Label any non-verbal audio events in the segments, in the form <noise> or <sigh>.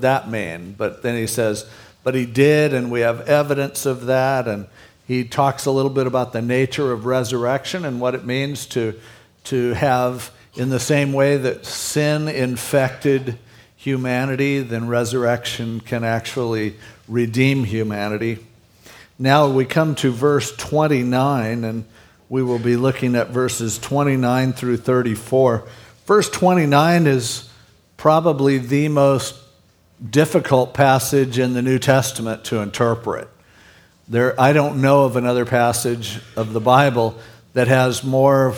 that mean? But then he says, but he did, and we have evidence of that. And he talks a little bit about the nature of resurrection and what it means to, to have, in the same way that sin infected humanity, then resurrection can actually redeem humanity. Now we come to verse 29, and we will be looking at verses 29 through 34. Verse 29 is probably the most difficult passage in the New Testament to interpret. There, I don't know of another passage of the Bible that has more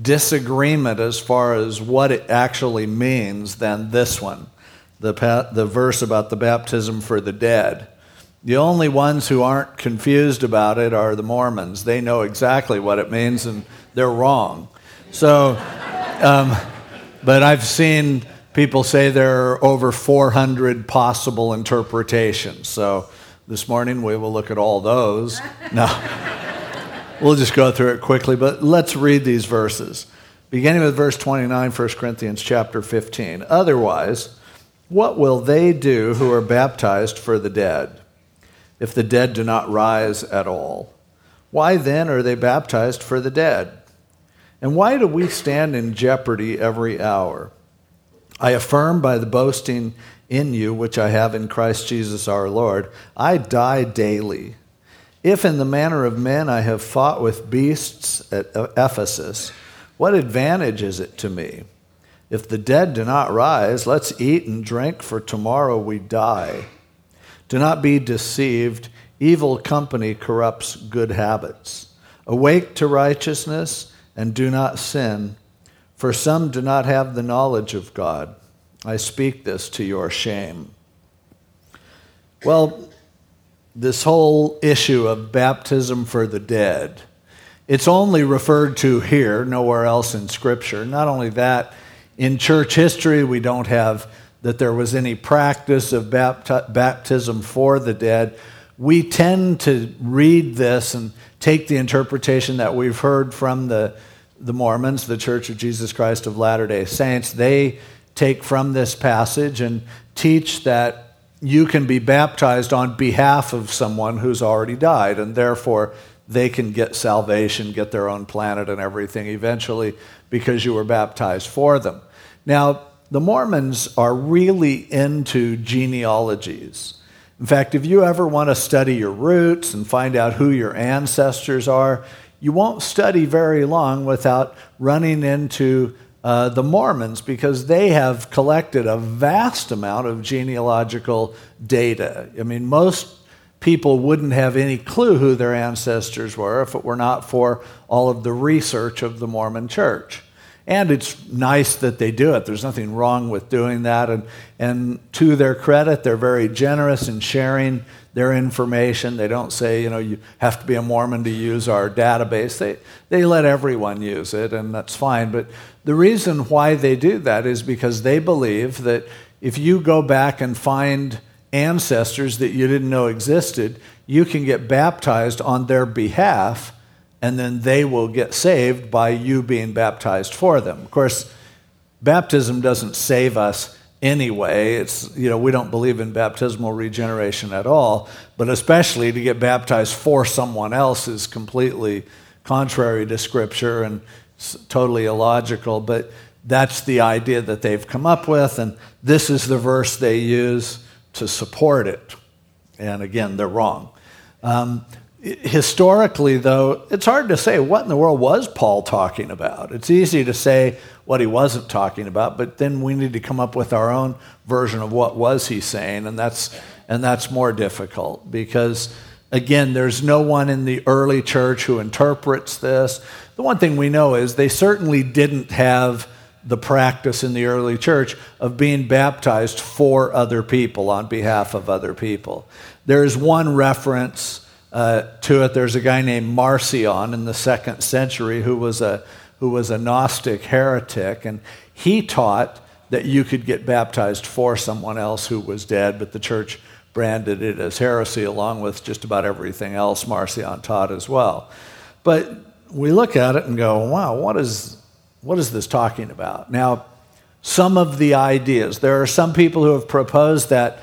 disagreement as far as what it actually means than this one, the, the verse about the baptism for the dead. The only ones who aren't confused about it are the Mormons. They know exactly what it means and they're wrong. So, um, but I've seen people say there are over 400 possible interpretations. So this morning we will look at all those. <laughs> No, we'll just go through it quickly, but let's read these verses. Beginning with verse 29, 1 Corinthians chapter 15. Otherwise, what will they do who are baptized for the dead, if the dead do not rise at all? Why then are they baptized for the dead? And why do we stand in jeopardy every hour? I affirm by the boasting in you which I have in Christ Jesus our Lord, I die daily. If in the manner of men I have fought with beasts at Ephesus, what advantage is it to me? If the dead do not rise, let's eat and drink, for tomorrow we die. Do not be deceived. Evil company corrupts good habits. Awake to righteousness and do not sin for some do not have the knowledge of God. I speak this to your shame. Well, this whole issue of baptism for the dead, it's only referred to here, nowhere else in Scripture. Not only that, in church history, we don't have that there was any practice of baptism for the dead. We tend to read this and take the interpretation that we've heard from the the Mormons, the Church of Jesus Christ of Latter day Saints, they take from this passage and teach that you can be baptized on behalf of someone who's already died, and therefore they can get salvation, get their own planet and everything eventually because you were baptized for them. Now, the Mormons are really into genealogies. In fact, if you ever want to study your roots and find out who your ancestors are, you won't study very long without running into uh, the Mormons because they have collected a vast amount of genealogical data. I mean, most people wouldn't have any clue who their ancestors were if it were not for all of the research of the Mormon church. And it's nice that they do it. There's nothing wrong with doing that. And, and to their credit, they're very generous in sharing their information. They don't say, you know, you have to be a Mormon to use our database. They, they let everyone use it, and that's fine. But the reason why they do that is because they believe that if you go back and find ancestors that you didn't know existed, you can get baptized on their behalf, and then they will get saved by you being baptized for them. Of course, baptism doesn't save us anyway. It's, you know, we don't believe in baptismal regeneration at all, but especially to get baptized for someone else is completely contrary to Scripture and totally illogical. But that's the idea that they've come up with, and this is the verse they use to support it. And again, they're wrong. Um, historically, though, it's hard to say what in the world was Paul talking about. It's easy to say what he wasn't talking about, but then we need to come up with our own version of what was he saying, and that's and that's more difficult because again, there's no one in the early church who interprets this. The one thing we know is they certainly didn't have the practice in the early church of being baptized for other people on behalf of other people. There's one reference uh, to it. There's a guy named Marcion in the second century who was a who was a Gnostic heretic, and he taught that you could get baptized for someone else who was dead, but the church branded it as heresy along with just about everything else Marcion taught as well. But we look at it and go, wow, what is, what is this talking about? Now, some of the ideas. There are some people who have proposed that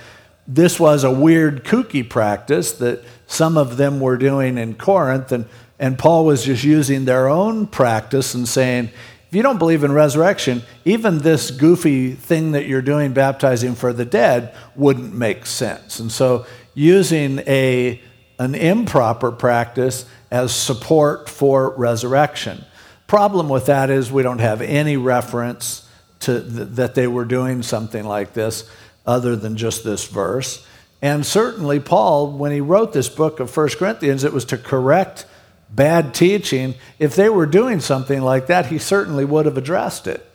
this was a weird, kooky practice that some of them were doing in Corinth, and, and Paul was just using their own practice and saying, if you don't believe in resurrection, even this goofy thing that you're doing, baptizing for the dead, wouldn't make sense. And so, using a, an improper practice as support for resurrection. Problem with that is we don't have any reference to th- that they were doing something like this other than just this verse. And certainly, Paul, when he wrote this book of 1 Corinthians, it was to correct bad teaching. If they were doing something like that, he certainly would have addressed it.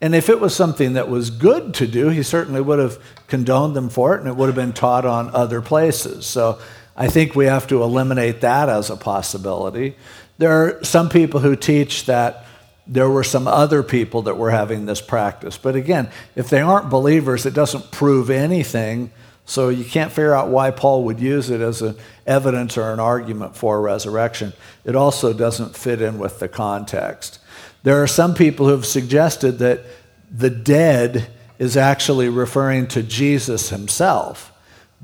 And if it was something that was good to do, he certainly would have condoned them for it and it would have been taught on other places. So I think we have to eliminate that as a possibility. There are some people who teach that there were some other people that were having this practice. But again, if they aren't believers, it doesn't prove anything. So you can't figure out why Paul would use it as an evidence or an argument for resurrection. It also doesn't fit in with the context. There are some people who have suggested that the dead is actually referring to Jesus himself.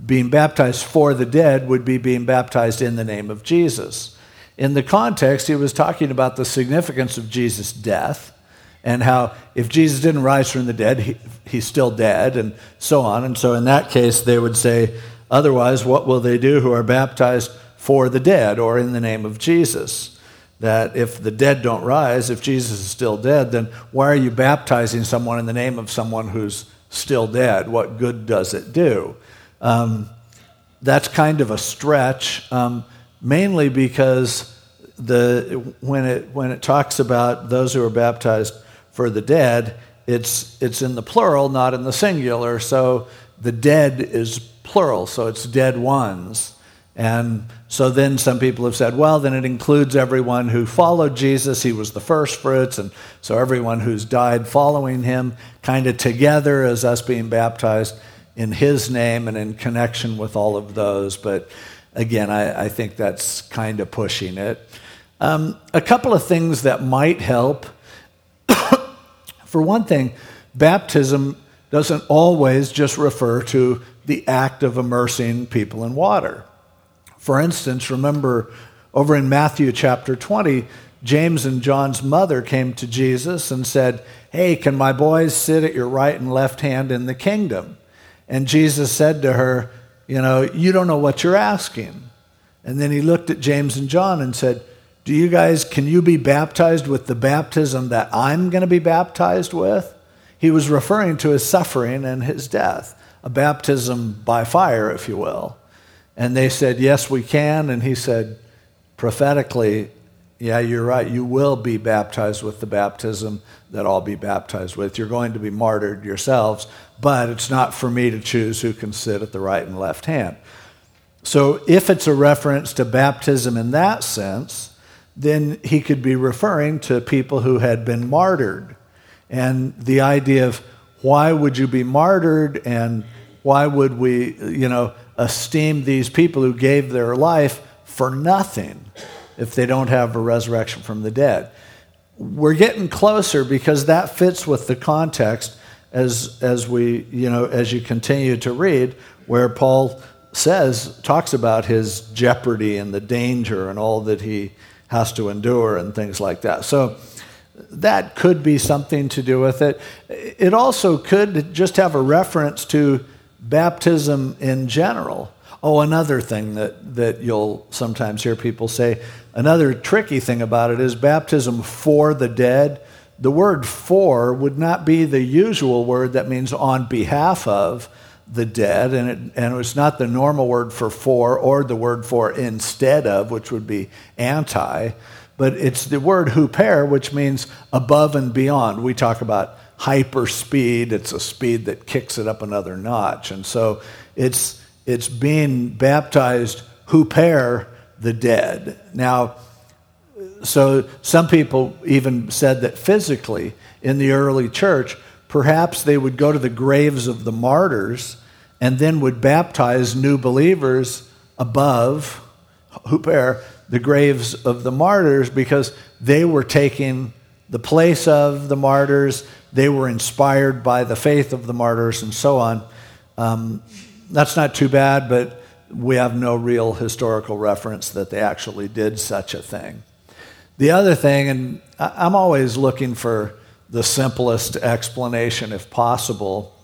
Being baptized for the dead would be being baptized in the name of Jesus in the context, he was talking about the significance of Jesus' death and how if Jesus didn't rise from the dead, he, he's still dead, and so on. And so, in that case, they would say, otherwise, what will they do who are baptized for the dead or in the name of Jesus? That if the dead don't rise, if Jesus is still dead, then why are you baptizing someone in the name of someone who's still dead? What good does it do? Um, that's kind of a stretch. Um, mainly because the, when, it, when it talks about those who are baptized for the dead, it's, it's in the plural, not in the singular. So the dead is plural, so it's dead ones. And so then some people have said, well, then it includes everyone who followed Jesus. He was the first fruits. And so everyone who's died following him, kind of together as us being baptized in his name and in connection with all of those. But again, I, I think that's kind of pushing it. Um, a couple of things that might help. <coughs> For one thing, baptism doesn't always just refer to the act of immersing people in water. For instance, remember over in Matthew chapter 20, James and John's mother came to Jesus and said, Hey, can my boys sit at your right and left hand in the kingdom? And Jesus said to her, you know, you don't know what you're asking. And then he looked at James and John and said, Do you guys, can you be baptized with the baptism that I'm going to be baptized with? He was referring to his suffering and his death, a baptism by fire, if you will. And they said, Yes, we can. And he said, prophetically, yeah, you're right. You will be baptized with the baptism that I'll be baptized with. You're going to be martyred yourselves, but it's not for me to choose who can sit at the right and left hand. So if it's a reference to baptism in that sense, then he could be referring to people who had been martyred. And the idea of why would you be martyred and why would we, you know, esteem these people who gave their life for nothing? If they don't have a resurrection from the dead. We're getting closer because that fits with the context as, as we, you know, as you continue to read, where Paul says, talks about his jeopardy and the danger and all that he has to endure and things like that. So that could be something to do with it. It also could just have a reference to baptism in general. Oh, another thing that, that you'll sometimes hear people say Another tricky thing about it is baptism for the dead. The word for would not be the usual word that means on behalf of the dead, and, it, and it's not the normal word for for or the word for instead of, which would be anti, but it's the word huper, which means above and beyond. We talk about hyper speed, it's a speed that kicks it up another notch. And so it's, it's being baptized huper the dead. Now, so some people even said that physically in the early church, perhaps they would go to the graves of the martyrs and then would baptize new believers above, huper, the graves of the martyrs because they were taking the place of the martyrs. They were inspired by the faith of the martyrs and so on. Um, that's not too bad, but we have no real historical reference that they actually did such a thing. The other thing, and I'm always looking for the simplest explanation if possible.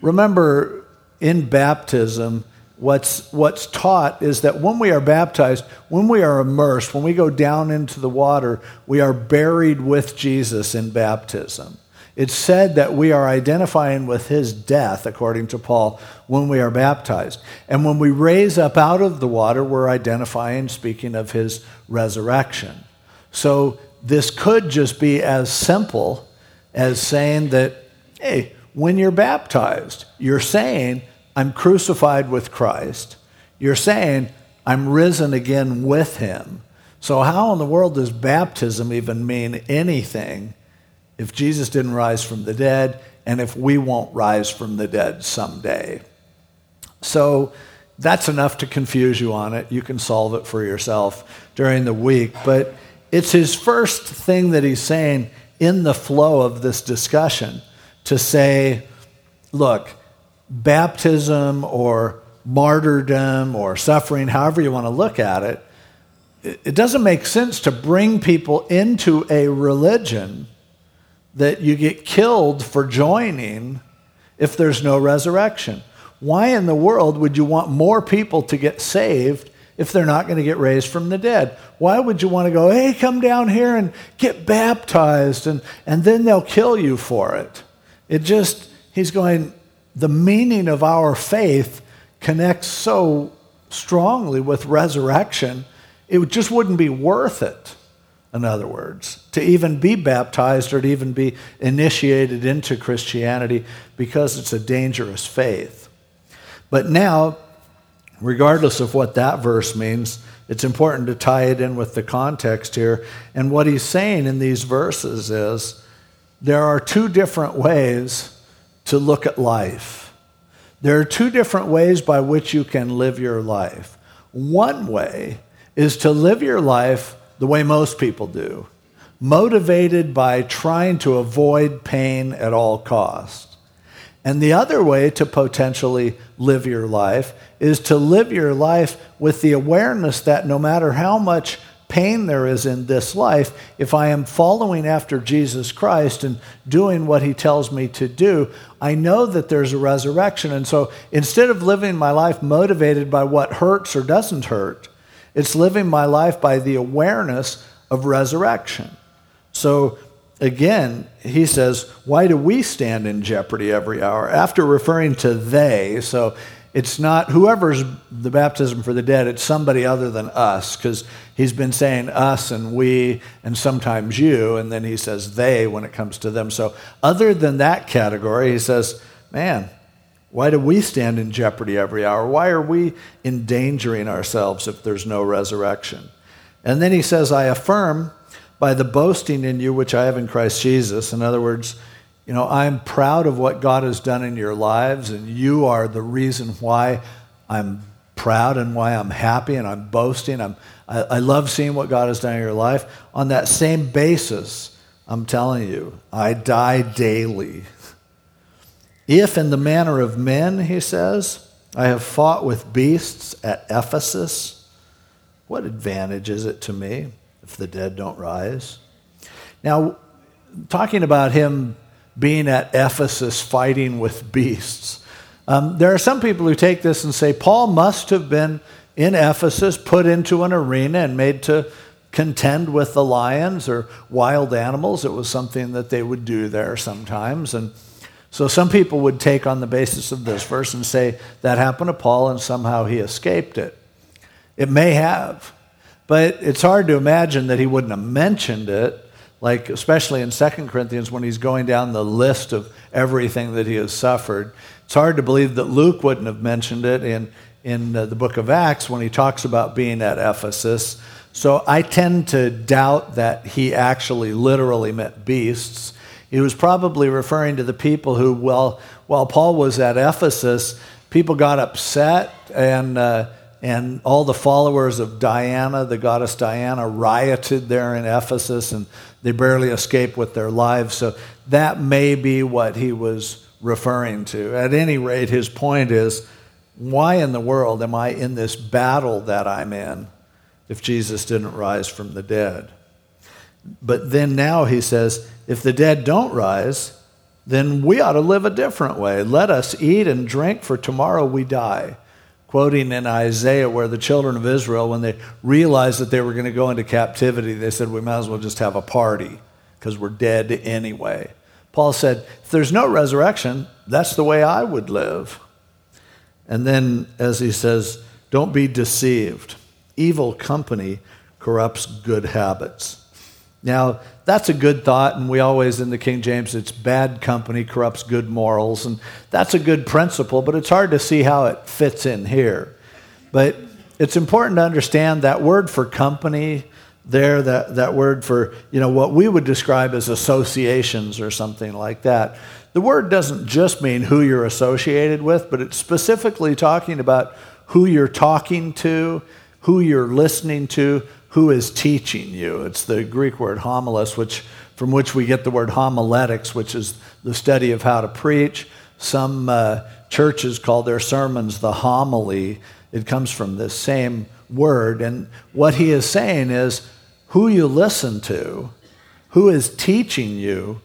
Remember, in baptism, what's, what's taught is that when we are baptized, when we are immersed, when we go down into the water, we are buried with Jesus in baptism. It's said that we are identifying with his death, according to Paul, when we are baptized. And when we raise up out of the water, we're identifying, speaking of his resurrection. So this could just be as simple as saying that, hey, when you're baptized, you're saying, I'm crucified with Christ. You're saying, I'm risen again with him. So, how in the world does baptism even mean anything if Jesus didn't rise from the dead and if we won't rise from the dead someday? So, that's enough to confuse you on it. You can solve it for yourself during the week. But it's his first thing that he's saying in the flow of this discussion to say, look, baptism or martyrdom or suffering, however you want to look at it, it doesn't make sense to bring people into a religion that you get killed for joining if there's no resurrection. Why in the world would you want more people to get saved if they're not going to get raised from the dead? Why would you want to go, hey, come down here and get baptized and, and then they'll kill you for it? It just, he's going, the meaning of our faith connects so strongly with resurrection, it just wouldn't be worth it, in other words, to even be baptized or to even be initiated into Christianity because it's a dangerous faith. But now, regardless of what that verse means, it's important to tie it in with the context here. And what he's saying in these verses is there are two different ways to look at life. There are two different ways by which you can live your life. One way is to live your life the way most people do, motivated by trying to avoid pain at all costs. And the other way to potentially live your life is to live your life with the awareness that no matter how much pain there is in this life, if I am following after Jesus Christ and doing what he tells me to do, I know that there's a resurrection. And so instead of living my life motivated by what hurts or doesn't hurt, it's living my life by the awareness of resurrection. So again, he says, Why do we stand in jeopardy every hour? After referring to they, so it's not whoever's the baptism for the dead, it's somebody other than us, because he's been saying us and we and sometimes you, and then he says they when it comes to them. So, other than that category, he says, man, why do we stand in jeopardy every hour? Why are we endangering ourselves if there's no resurrection? And then he says, I affirm by the boasting in you which I have in Christ Jesus. In other words, you know, I'm proud of what God has done in your lives, and you are the reason why I'm proud and why I'm happy and I'm boasting. I'm, I, I love seeing what God has done in your life. On that same basis, I'm telling you, I die daily. If in the manner of men, he says, I have fought with beasts at Ephesus, what advantage is it to me if the dead don't rise? Now, talking about him being at Ephesus fighting with beasts. Um, there are some people who take this and say Paul must have been in Ephesus, put into an arena, and made to contend with the lions or wild animals. It was something that they would do there sometimes. And so some people would take on the basis of this verse and say that happened to Paul and somehow he escaped it. It may have, but it's hard to imagine that he wouldn't have mentioned it like especially in 2 Corinthians when he's going down the list of everything that he has suffered. It's hard to believe that Luke wouldn't have mentioned it in, in uh, the book of Acts when he talks about being at Ephesus. So I tend to doubt that he actually literally meant beasts. He was probably referring to the people who, well, while Paul was at Ephesus, people got upset and uh, and all the followers of Diana, the goddess Diana, rioted there in Ephesus and they barely escaped with their lives. So that may be what he was referring to. At any rate, his point is why in the world am I in this battle that I'm in if Jesus didn't rise from the dead? But then now he says, if the dead don't rise, then we ought to live a different way. Let us eat and drink, for tomorrow we die. Quoting in Isaiah, where the children of Israel, when they realized that they were going to go into captivity, they said, We might as well just have a party because we're dead anyway. Paul said, If there's no resurrection, that's the way I would live. And then, as he says, don't be deceived. Evil company corrupts good habits. Now, that's a good thought, and we always, in the King James, it's bad company corrupts good morals, and that's a good principle, but it's hard to see how it fits in here. But it's important to understand that word for company there, that, that word for, you know, what we would describe as associations or something like that. The word doesn't just mean who you're associated with, but it's specifically talking about who you're talking to, who you're listening to, who is teaching you. It's the Greek word homilos, which, from which we get the word homiletics, which is the study of how to preach. Some uh, churches call their sermons the homily. It comes from this same word. And what he is saying is who you listen to, who is teaching you,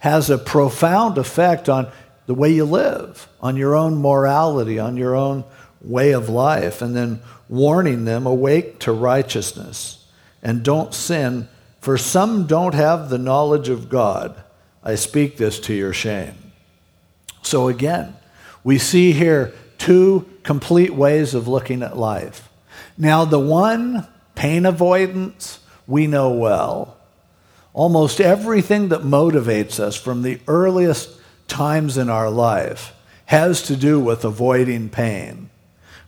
has a profound effect on the way you live, on your own morality, on your own way of life. And then warning them, Awake to righteousness and don't sin, for some don't have the knowledge of God. I speak this to your shame. So again, we see here two complete ways of looking at life. Now, the one, pain avoidance, we know well. Almost everything that motivates us from the earliest times in our life has to do with avoiding pain.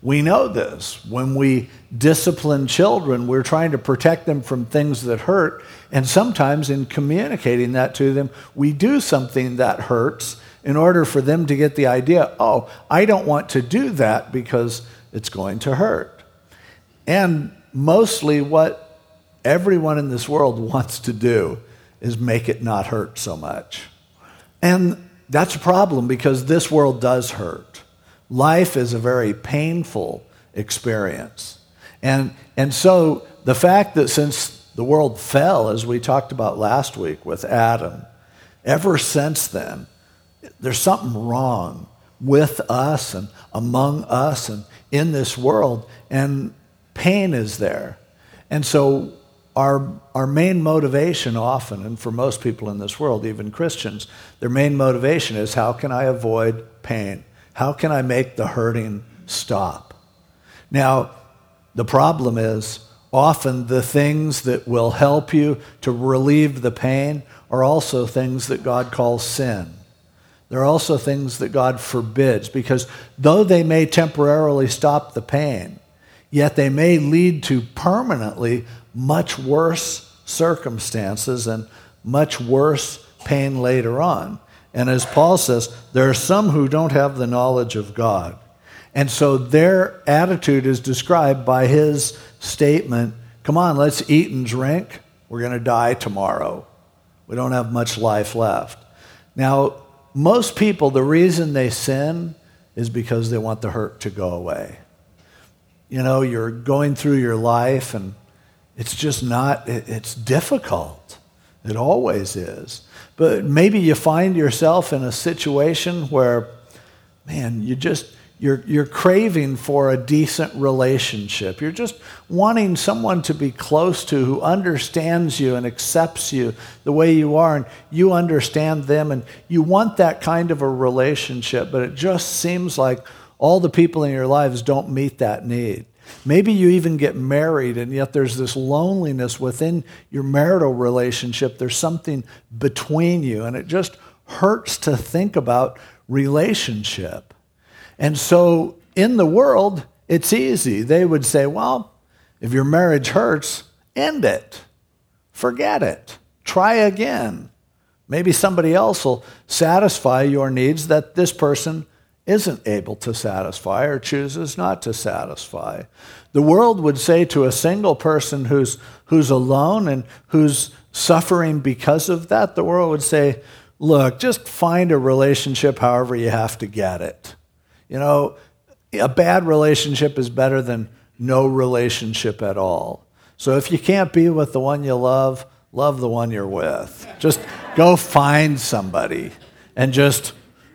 We know this. When we discipline children, we're trying to protect them from things that hurt. And sometimes, in communicating that to them, we do something that hurts in order for them to get the idea oh, I don't want to do that because it's going to hurt. And mostly, what everyone in this world <laughs> wants to do is make it not hurt so much. And that's a problem because this world does hurt. Life is a very painful experience. And, and so the fact that since the world fell, as we talked about last week with Adam, ever since then, there's something wrong with us and among us and in this world, and pain is there. And so, our, our main motivation often, and for most people in this world, even Christians, their main motivation is how can I avoid pain? How can I make the hurting stop? Now, the problem is often the things that will help you to relieve the pain are also things that God calls sin. They're also things that God forbids because though they may temporarily stop the pain, yet they may lead to permanently much worse circumstances and much worse pain later on. And as Paul says, there are some who don't have the knowledge of God. And so their attitude is described by his statement come on, let's eat and drink. We're going to die tomorrow. We don't have much life left. Now, most people, the reason they sin is because they want the hurt to go away. You know, you're going through your life and it's just not, it's difficult. It always is. But maybe you find yourself in a situation where, man, you just, you're, you're craving for a decent relationship. You're just wanting someone to be close to who understands you and accepts you the way you are, and you understand them, and you want that kind of a relationship, but it just seems like all the people in your lives don't meet that need. Maybe you even get married, and yet there's this loneliness within your marital relationship. There's something between you, and it just hurts to think about relationship. And so in the world, it's easy. They would say, well, if your marriage hurts, end it, forget it, try again. Maybe somebody else will satisfy your needs that this person isn't able to satisfy or chooses not to satisfy. The world would say to a single person who's, who's alone and who's suffering because of that, the world would say, look, just find a relationship however you have to get it. You know, a bad relationship is better than no relationship at all. So if you can't be with the one you love, love the one you're with. Just go find somebody and just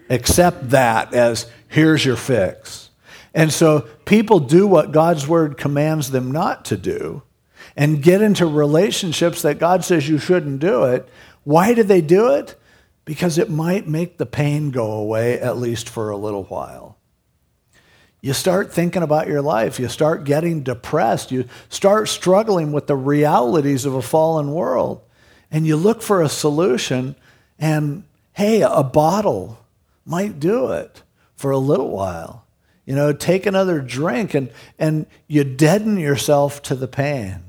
accept that as here's your fix. And so people do what God's word commands them not to do and get into relationships that God says you shouldn't do it. Why do they do it? Because it might make the pain go away, at least for a little while. You start thinking about your life. You start getting depressed. You start struggling with the realities of a fallen world. And you look for a solution, and hey, a bottle might do it for a little while. You know, take another drink and, and you deaden yourself to the pain.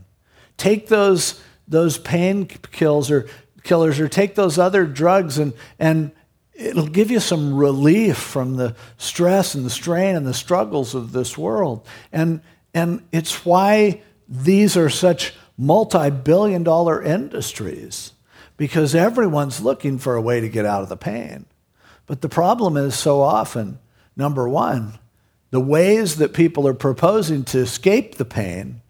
Take those, those pain kills or killers or take those other drugs and, and it'll give you some relief from the stress and the strain and the struggles of this world. And, and it's why these are such multi billion dollar industries because everyone's looking for a way to get out of the pain. But the problem is so often, number one, the ways that people are proposing to escape the pain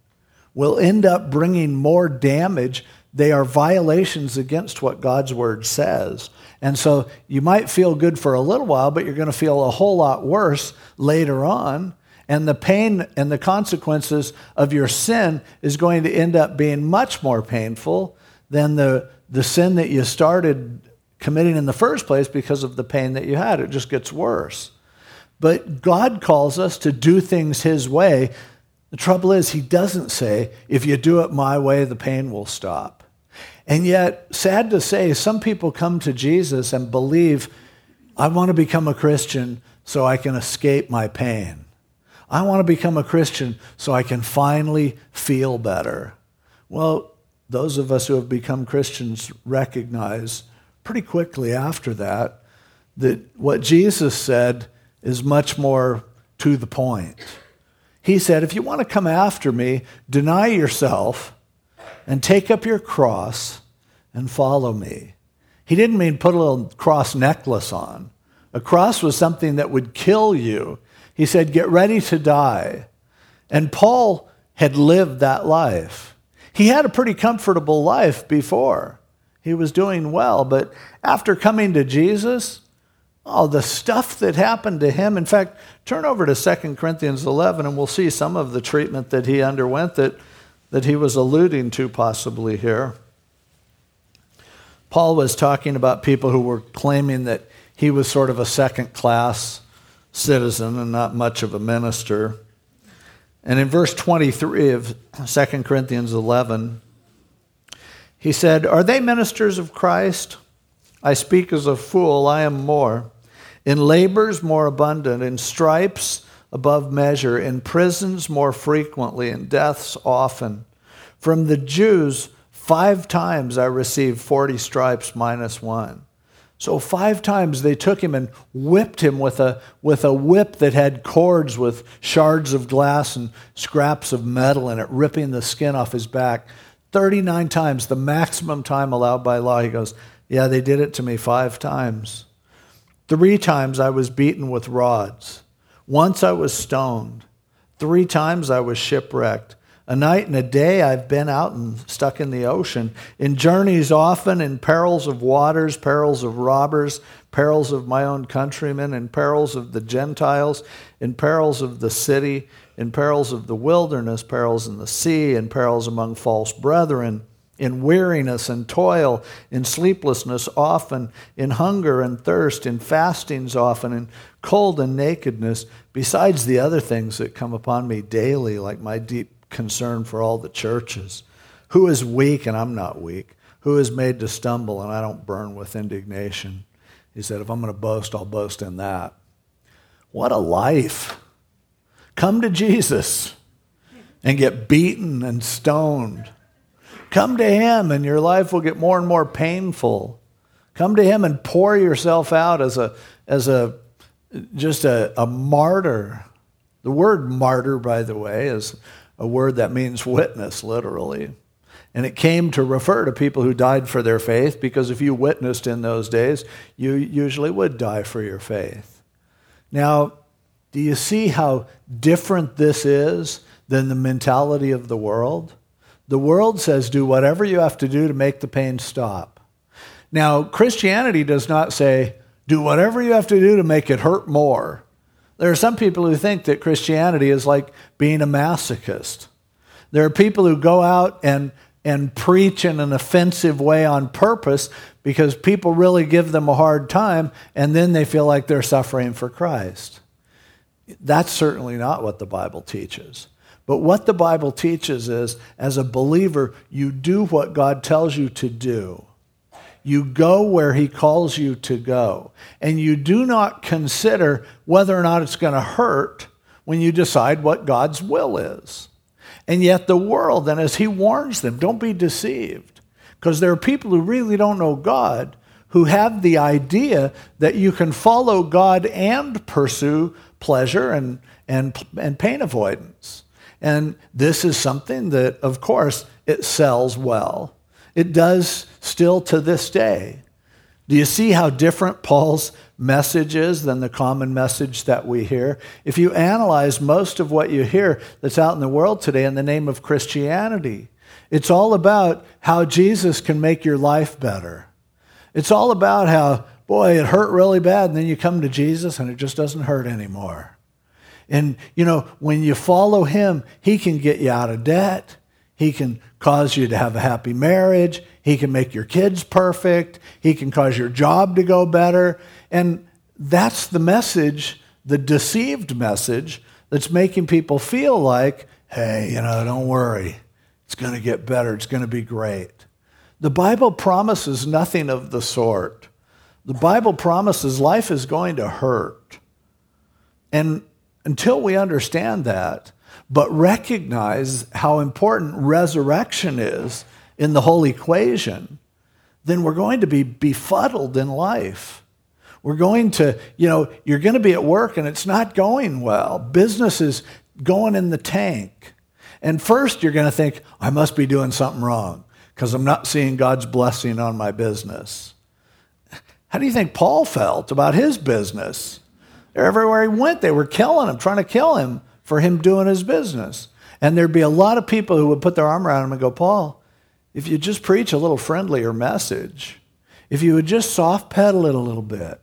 will end up bringing more damage. They are violations against what God's word says. And so you might feel good for a little while, but you're going to feel a whole lot worse later on. And the pain and the consequences of your sin is going to end up being much more painful than the, the sin that you started committing in the first place because of the pain that you had. It just gets worse. But God calls us to do things His way. The trouble is, He doesn't say, if you do it my way, the pain will stop. And yet, sad to say, some people come to Jesus and believe, I want to become a Christian so I can escape my pain. I want to become a Christian so I can finally feel better. Well, those of us who have become Christians recognize pretty quickly after that that what Jesus said is much more to the point. He said, If you want to come after me, deny yourself and take up your cross and follow me. He didn't mean put a little cross necklace on. A cross was something that would kill you. He said, Get ready to die. And Paul had lived that life. He had a pretty comfortable life before. He was doing well, but after coming to Jesus, Oh, the stuff that happened to him. In fact, turn over to 2 Corinthians 11 and we'll see some of the treatment that he underwent that, that he was alluding to possibly here. Paul was talking about people who were claiming that he was sort of a second class citizen and not much of a minister. And in verse 23 of 2 Corinthians 11, he said, Are they ministers of Christ? I speak as a fool, I am more. In labors more abundant, in stripes above measure, in prisons more frequently, in deaths often. From the Jews, five times I received 40 stripes minus one. So five times they took him and whipped him with a, with a whip that had cords with shards of glass and scraps of metal in it, ripping the skin off his back. 39 times, the maximum time allowed by law. He goes, yeah, they did it to me five times. Three times I was beaten with rods. Once I was stoned. Three times I was shipwrecked. A night and a day I've been out and stuck in the ocean, in journeys often, in perils of waters, perils of robbers, perils of my own countrymen, in perils of the Gentiles, in perils of the city, in perils of the wilderness, perils in the sea, in perils among false brethren in weariness and toil, in sleeplessness often, in hunger and thirst, in fastings often, in cold and nakedness, besides the other things that come upon me daily, like my deep concern for all the churches. Who is weak and I'm not weak? Who is made to stumble and I don't burn with indignation? He said, If I'm going to boast, I'll boast in that. What a life! Come to Jesus and get beaten and stoned Come to Him, and your life will get more and more painful. Come to Him and pour yourself out as a, as a just a, a martyr. The word martyr, by the way, is a word that means witness, literally. And it came to refer to people who died for their faith because if you witnessed in those days, you usually would die for your faith. Now, do you see how different this is than the mentality of the world? The world says, do whatever you have to do to make the pain stop. Now, Christianity does not say, do whatever you have to do to make it hurt more. There are some people who think that Christianity is like being a masochist. There are people who go out and, and preach in an offensive way on purpose because people really give them a hard time and then they feel like they're suffering for Christ. That's certainly not what the Bible teaches. But what the Bible teaches is, as a believer, you do what God tells you to do. You go where He calls you to go. And you do not consider whether or not it's going to hurt when you decide what God's will is. And yet, the world, and as He warns them, don't be deceived. Because there are people who really don't know God who have the idea that you can follow God and pursue pleasure and, and, and pain avoidance. And this is something that, of course, it sells well. It does still to this day. Do you see how different Paul's message is than the common message that we hear? If you analyze most of what you hear that's out in the world today in the name of Christianity, it's all about how Jesus can make your life better. It's all about how, boy, it hurt really bad, and then you come to Jesus and it just doesn't hurt anymore. And, you know, when you follow him, he can get you out of debt. He can cause you to have a happy marriage. He can make your kids perfect. He can cause your job to go better. And that's the message, the deceived message, that's making people feel like, hey, you know, don't worry. It's going to get better. It's going to be great. The Bible promises nothing of the sort. The Bible promises life is going to hurt. And until we understand that, but recognize how important resurrection is in the whole equation, then we're going to be befuddled in life. We're going to, you know, you're going to be at work and it's not going well. Business is going in the tank. And first you're going to think, I must be doing something wrong because I'm not seeing God's blessing on my business. How do you think Paul felt about his business? Everywhere he went, they were killing him, trying to kill him for him doing his business. And there'd be a lot of people who would put their arm around him and go, Paul, if you just preach a little friendlier message, if you would just soft pedal it a little bit,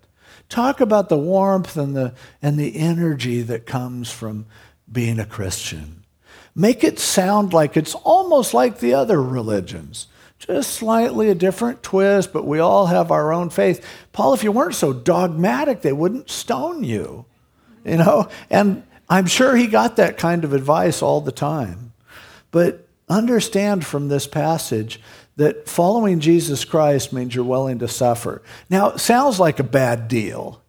talk about the warmth and the, and the energy that comes from being a Christian. Make it sound like it's almost like the other religions just slightly a different twist, but we all have our own faith. Paul, if you weren't so dogmatic, they wouldn't stone you, you know? And I'm sure he got that kind of advice all the time. But understand from this passage that following Jesus Christ means you're willing to suffer. Now, it sounds like a bad deal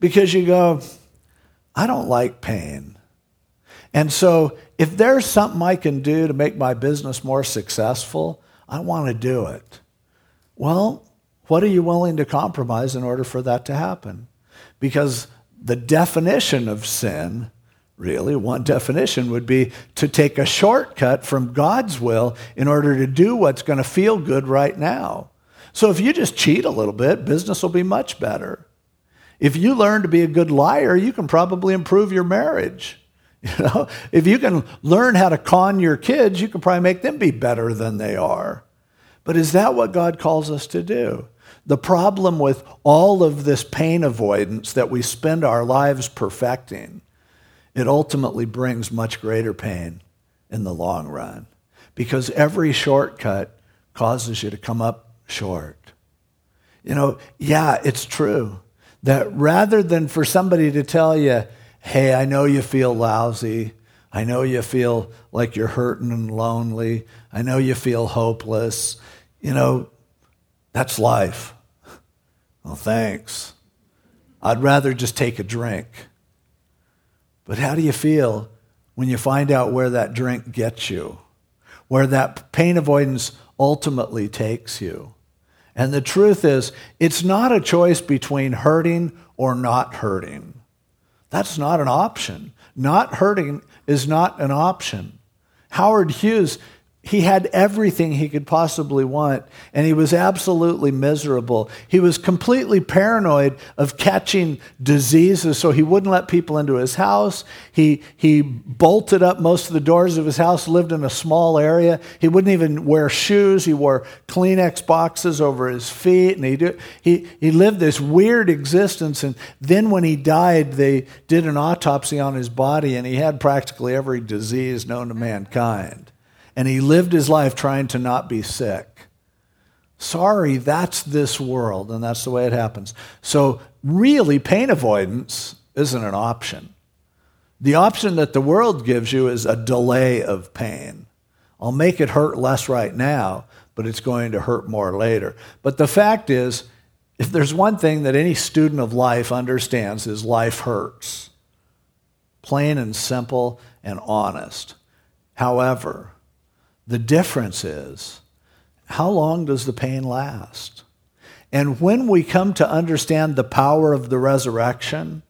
because you go, I don't like pain. And so, if there's something I can do to make my business more successful, I want to do it. Well, what are you willing to compromise in order for that to happen? Because the definition of sin, really, one definition would be to take a shortcut from God's will in order to do what's going to feel good right now. So if you just cheat a little bit, business will be much better. If you learn to be a good liar, you can probably improve your marriage. <laughs> You know, if you can learn how to con your kids, you can probably make them be better than they are. But is that what God calls us to do? The problem with all of this pain avoidance that we spend our lives perfecting, it ultimately brings much greater pain in the long run because every shortcut causes you to come up short. You know, yeah, it's true that rather than for somebody to tell you, hey, I know you feel lousy. I know you feel like you're hurting and lonely. I know you feel hopeless. You know, that's life. Well, thanks. I'd rather just take a drink. But how do you feel when you find out where that drink gets you? Where that pain avoidance ultimately takes you? And the truth is, it's not a choice between hurting or not hurting. That's not an option. Not hurting is not an option. Howard Hughes he had everything he could possibly want, and he was absolutely miserable. He was completely paranoid of catching diseases, so he wouldn't let people into his house. He, he bolted up most of the doors of his house, lived in a small area. He wouldn't even wear shoes. He wore Kleenex boxes over his feet, and he, do, he, he lived this weird existence. And then when he died, they did an autopsy on his body, and he had practically every disease known to mankind and he lived his life trying to not be sick. Sorry, that's this world, and that's the way it happens. So, really, pain avoidance isn't an option. The option that the world gives you is a delay of pain. I'll make it hurt less right now, but it's going to hurt more later. But the fact is, if there's one thing that any student of life understands is life hurts. Plain and simple and honest. However, the difference is how long does the pain last? And when we come to understand the power of the resurrection,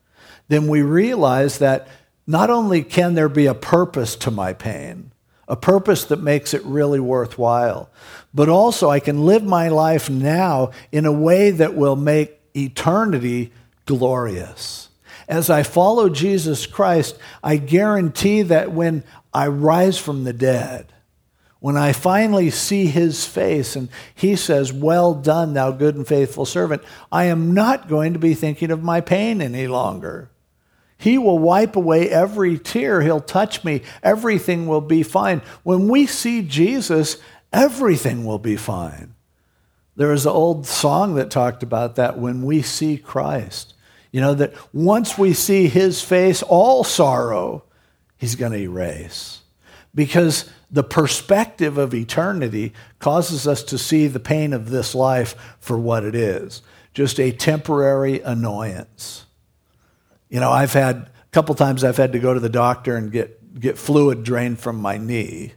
then we realize that not only can there be a purpose to my pain, a purpose that makes it really worthwhile, but also I can live my life now in a way that will make eternity glorious. As I follow Jesus Christ, I guarantee that when I rise from the dead, when I finally see his face and he says, Well done, thou good and faithful servant, I am not going to be thinking of my pain any longer. He will wipe away every tear. He'll touch me. Everything will be fine. When we see Jesus, everything will be fine. There was an old song that talked about that when we see Christ. You know, that once we see his face, all sorrow he's going to erase. Because the perspective of eternity causes us to see the pain of this life for what it is just a temporary annoyance. You know, I've had a couple times I've had to go to the doctor and get, get fluid drained from my knee.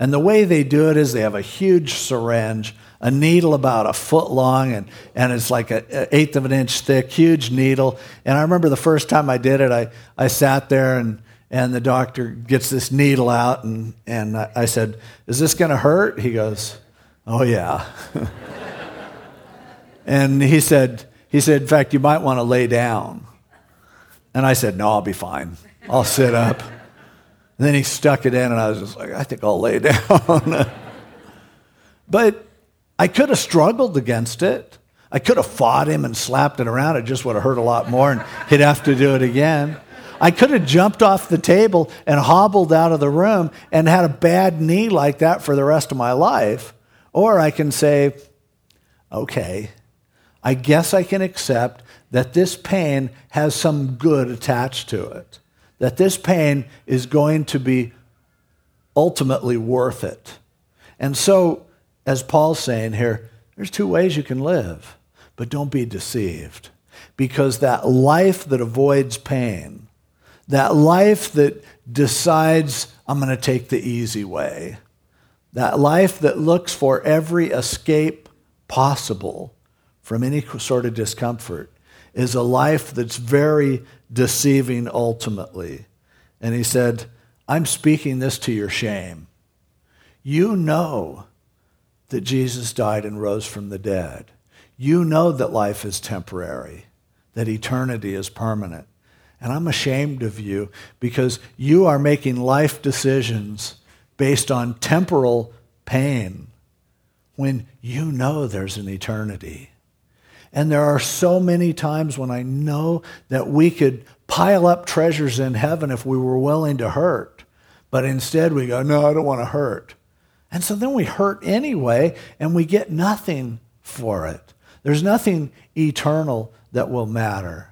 And the way they do it is they have a huge syringe, a needle about a foot long, and, and it's like an eighth of an inch thick, huge needle. And I remember the first time I did it, I, I sat there and and the doctor gets this needle out, and, and I said, Is this going to hurt? He goes, Oh, yeah. <laughs> and he said, he said, In fact, you might want to lay down. And I said, No, I'll be fine. I'll sit up. And then he stuck it in, and I was just like, I think I'll lay <laughs> down. but I could have struggled against it. I could have fought him and slapped it around. It just would have hurt a lot more, and he'd have to do it again. I could have jumped off the table and hobbled out of the room and had a bad knee like that for the rest of my life. Or I can say, okay, I guess I can accept that this pain has some good attached to it, that this pain is going to be ultimately worth it. And so, as Paul's saying here, there's two ways you can live, but don't be deceived. Because that life that avoids pain, that life that decides, I'm going to take the easy way. That life that looks for every escape possible from any sort of discomfort is a life that's very deceiving ultimately. And he said, I'm speaking this to your shame. You know that Jesus died and rose from the dead. You know that life is temporary, that eternity is permanent. And I'm ashamed of you because you are making life decisions based on temporal pain when you know there's an eternity. And there are so many times when I know that we could pile up treasures in heaven if we were willing to hurt. But instead we go, no, I don't want to hurt. And so then we hurt anyway and we get nothing for it. There's nothing eternal that will matter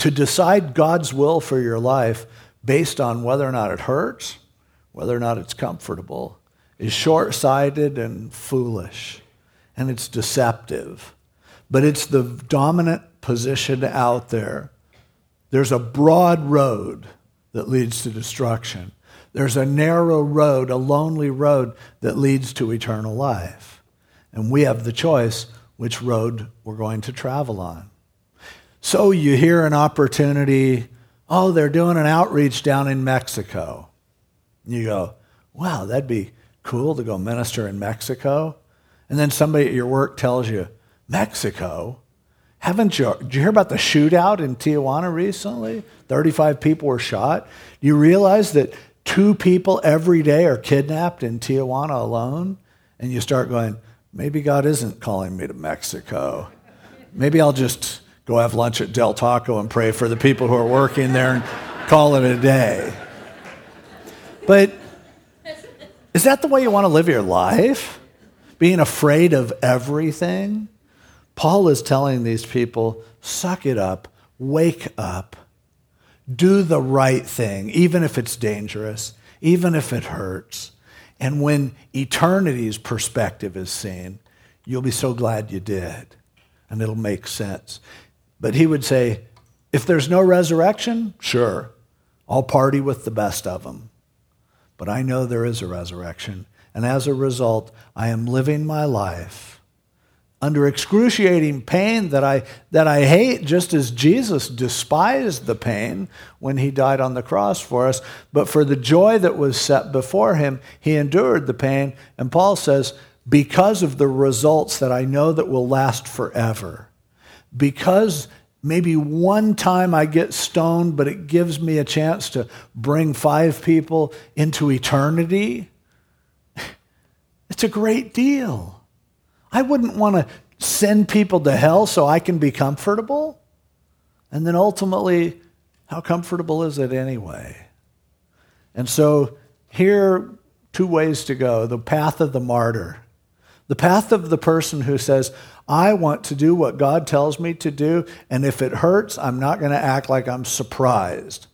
to decide God's will for your life based on whether or not it hurts, whether or not it's comfortable, is short sighted and foolish. And it's deceptive. But it's the dominant position out there. There's a broad road that leads to destruction. There's a narrow road, a lonely road that leads to eternal life. And we have the choice which road we're going to travel on. So you hear an opportunity, oh, they're doing an outreach down in Mexico. You go, wow, that'd be cool to go minister in Mexico. And then somebody at your work tells you, Mexico? Haven't you, did you hear about the shootout in Tijuana recently? 35 people were shot. Do you realize that two people every day are kidnapped in Tijuana alone? And you start going, maybe God isn't calling me to Mexico. Maybe I'll just go have lunch at Del Taco and pray for the people who are working there and call it a day. But is that the way you want to live your life? Being afraid of everything? Paul is telling these people suck it up, wake up, do the right thing, even if it's dangerous, even if it hurts. And when eternity's perspective is seen, you'll be so glad you did, and it'll make sense. But he would say, if there's no resurrection, sure, I'll party with the best of them. But I know there is a resurrection, and as a result, I am living my life under excruciating pain that I, that I hate, just as Jesus despised the pain when he died on the cross for us. But for the joy that was set before him, he endured the pain. And Paul says, because of the results that I know that will last forever, because maybe one time I get stoned, but it gives me a chance to bring five people into eternity, it's a great deal. I wouldn't want to send people to hell so I can be comfortable. And then ultimately, how comfortable is it anyway? And so here, two ways to go the path of the martyr, the path of the person who says, I want to do what God tells me to do, and if it hurts, I'm not going to act like I'm surprised.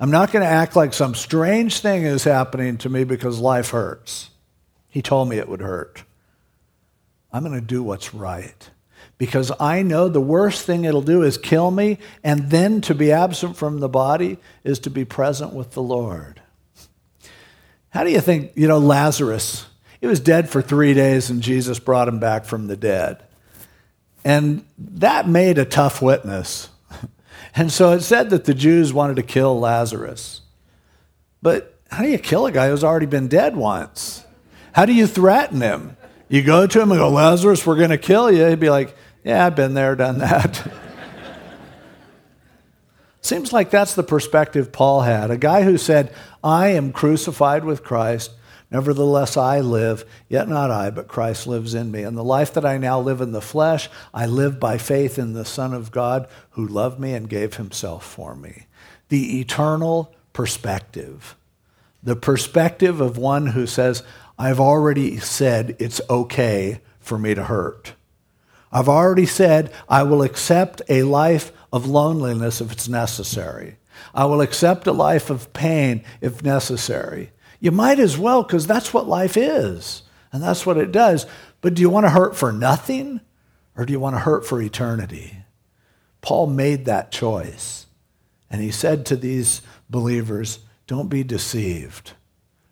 I'm not going to act like some strange thing is happening to me because life hurts. He told me it would hurt. I'm going to do what's right. Because I know the worst thing it'll do is kill me, and then to be absent from the body is to be present with the Lord. How do you think, you know, Lazarus? He was dead for three days, and Jesus brought him back from the dead. And that made a tough witness. <laughs> And so it said that the Jews wanted to kill Lazarus. But how do you kill a guy who's already been dead once? How do you threaten him? You go to him and go, Lazarus, we're going to kill you. He'd be like, Yeah, I've been there, done that. <laughs> Seems like that's the perspective Paul had. A guy who said, I am crucified with Christ. Nevertheless, I live, yet not I, but Christ lives in me. And the life that I now live in the flesh, I live by faith in the Son of God who loved me and gave himself for me. The eternal perspective. The perspective of one who says, I've already said it's okay for me to hurt. I've already said I will accept a life of loneliness if it's necessary. I will accept a life of pain if necessary. You might as well, because that's what life is, and that's what it does. But do you want to hurt for nothing, or do you want to hurt for eternity? Paul made that choice. And he said to these believers, Don't be deceived.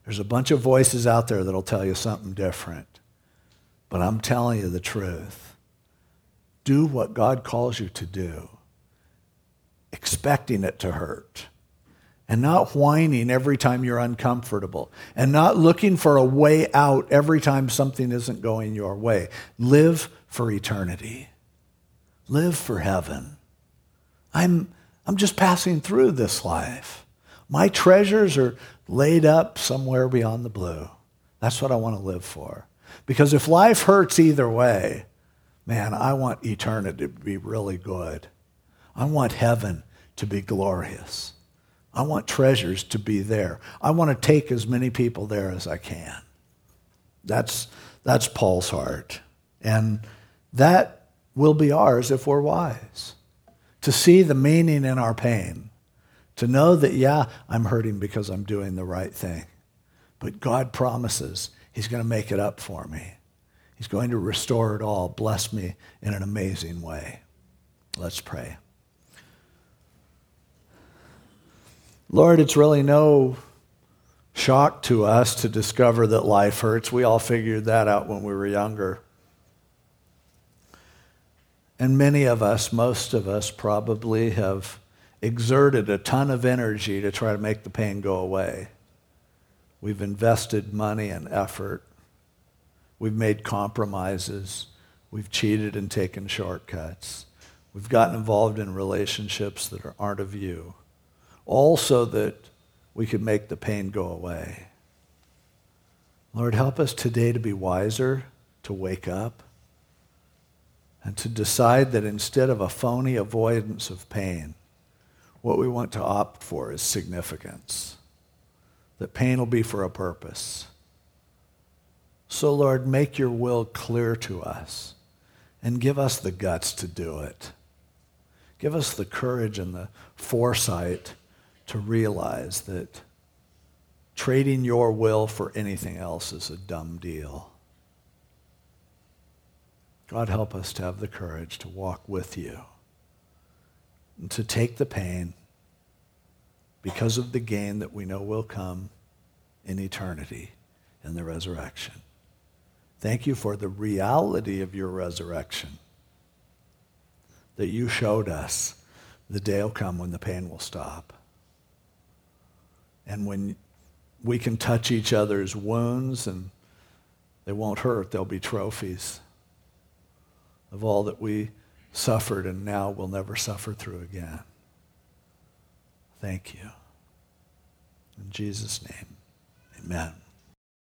There's a bunch of voices out there that'll tell you something different. But I'm telling you the truth. Do what God calls you to do, expecting it to hurt, and not whining every time you're uncomfortable, and not looking for a way out every time something isn't going your way. Live for eternity, live for heaven. I'm, I'm just passing through this life. My treasures are laid up somewhere beyond the blue. That's what I want to live for. Because if life hurts either way, man, I want eternity to be really good. I want heaven to be glorious. I want treasures to be there. I want to take as many people there as I can. That's, that's Paul's heart. And that will be ours if we're wise. To see the meaning in our pain to know that, yeah, I'm hurting because I'm doing the right thing. But God promises He's going to make it up for me. He's going to restore it all, bless me in an amazing way. Let's pray. Lord, it's really no shock to us to discover that life hurts. We all figured that out when we were younger. And many of us, most of us probably have exerted a ton of energy to try to make the pain go away. We've invested money and effort. We've made compromises. We've cheated and taken shortcuts. We've gotten involved in relationships that aren't of you, all so that we could make the pain go away. Lord, help us today to be wiser, to wake up, and to decide that instead of a phony avoidance of pain, what we want to opt for is significance. That pain will be for a purpose. So, Lord, make your will clear to us and give us the guts to do it. Give us the courage and the foresight to realize that trading your will for anything else is a dumb deal. God, help us to have the courage to walk with you and to take the pain because of the gain that we know will come in eternity in the resurrection. Thank you for the reality of your resurrection that you showed us the day will come when the pain will stop. And when we can touch each other's wounds and they won't hurt, they'll be trophies of all that we suffered and now will never suffer through again. Thank you. In Jesus' name, amen.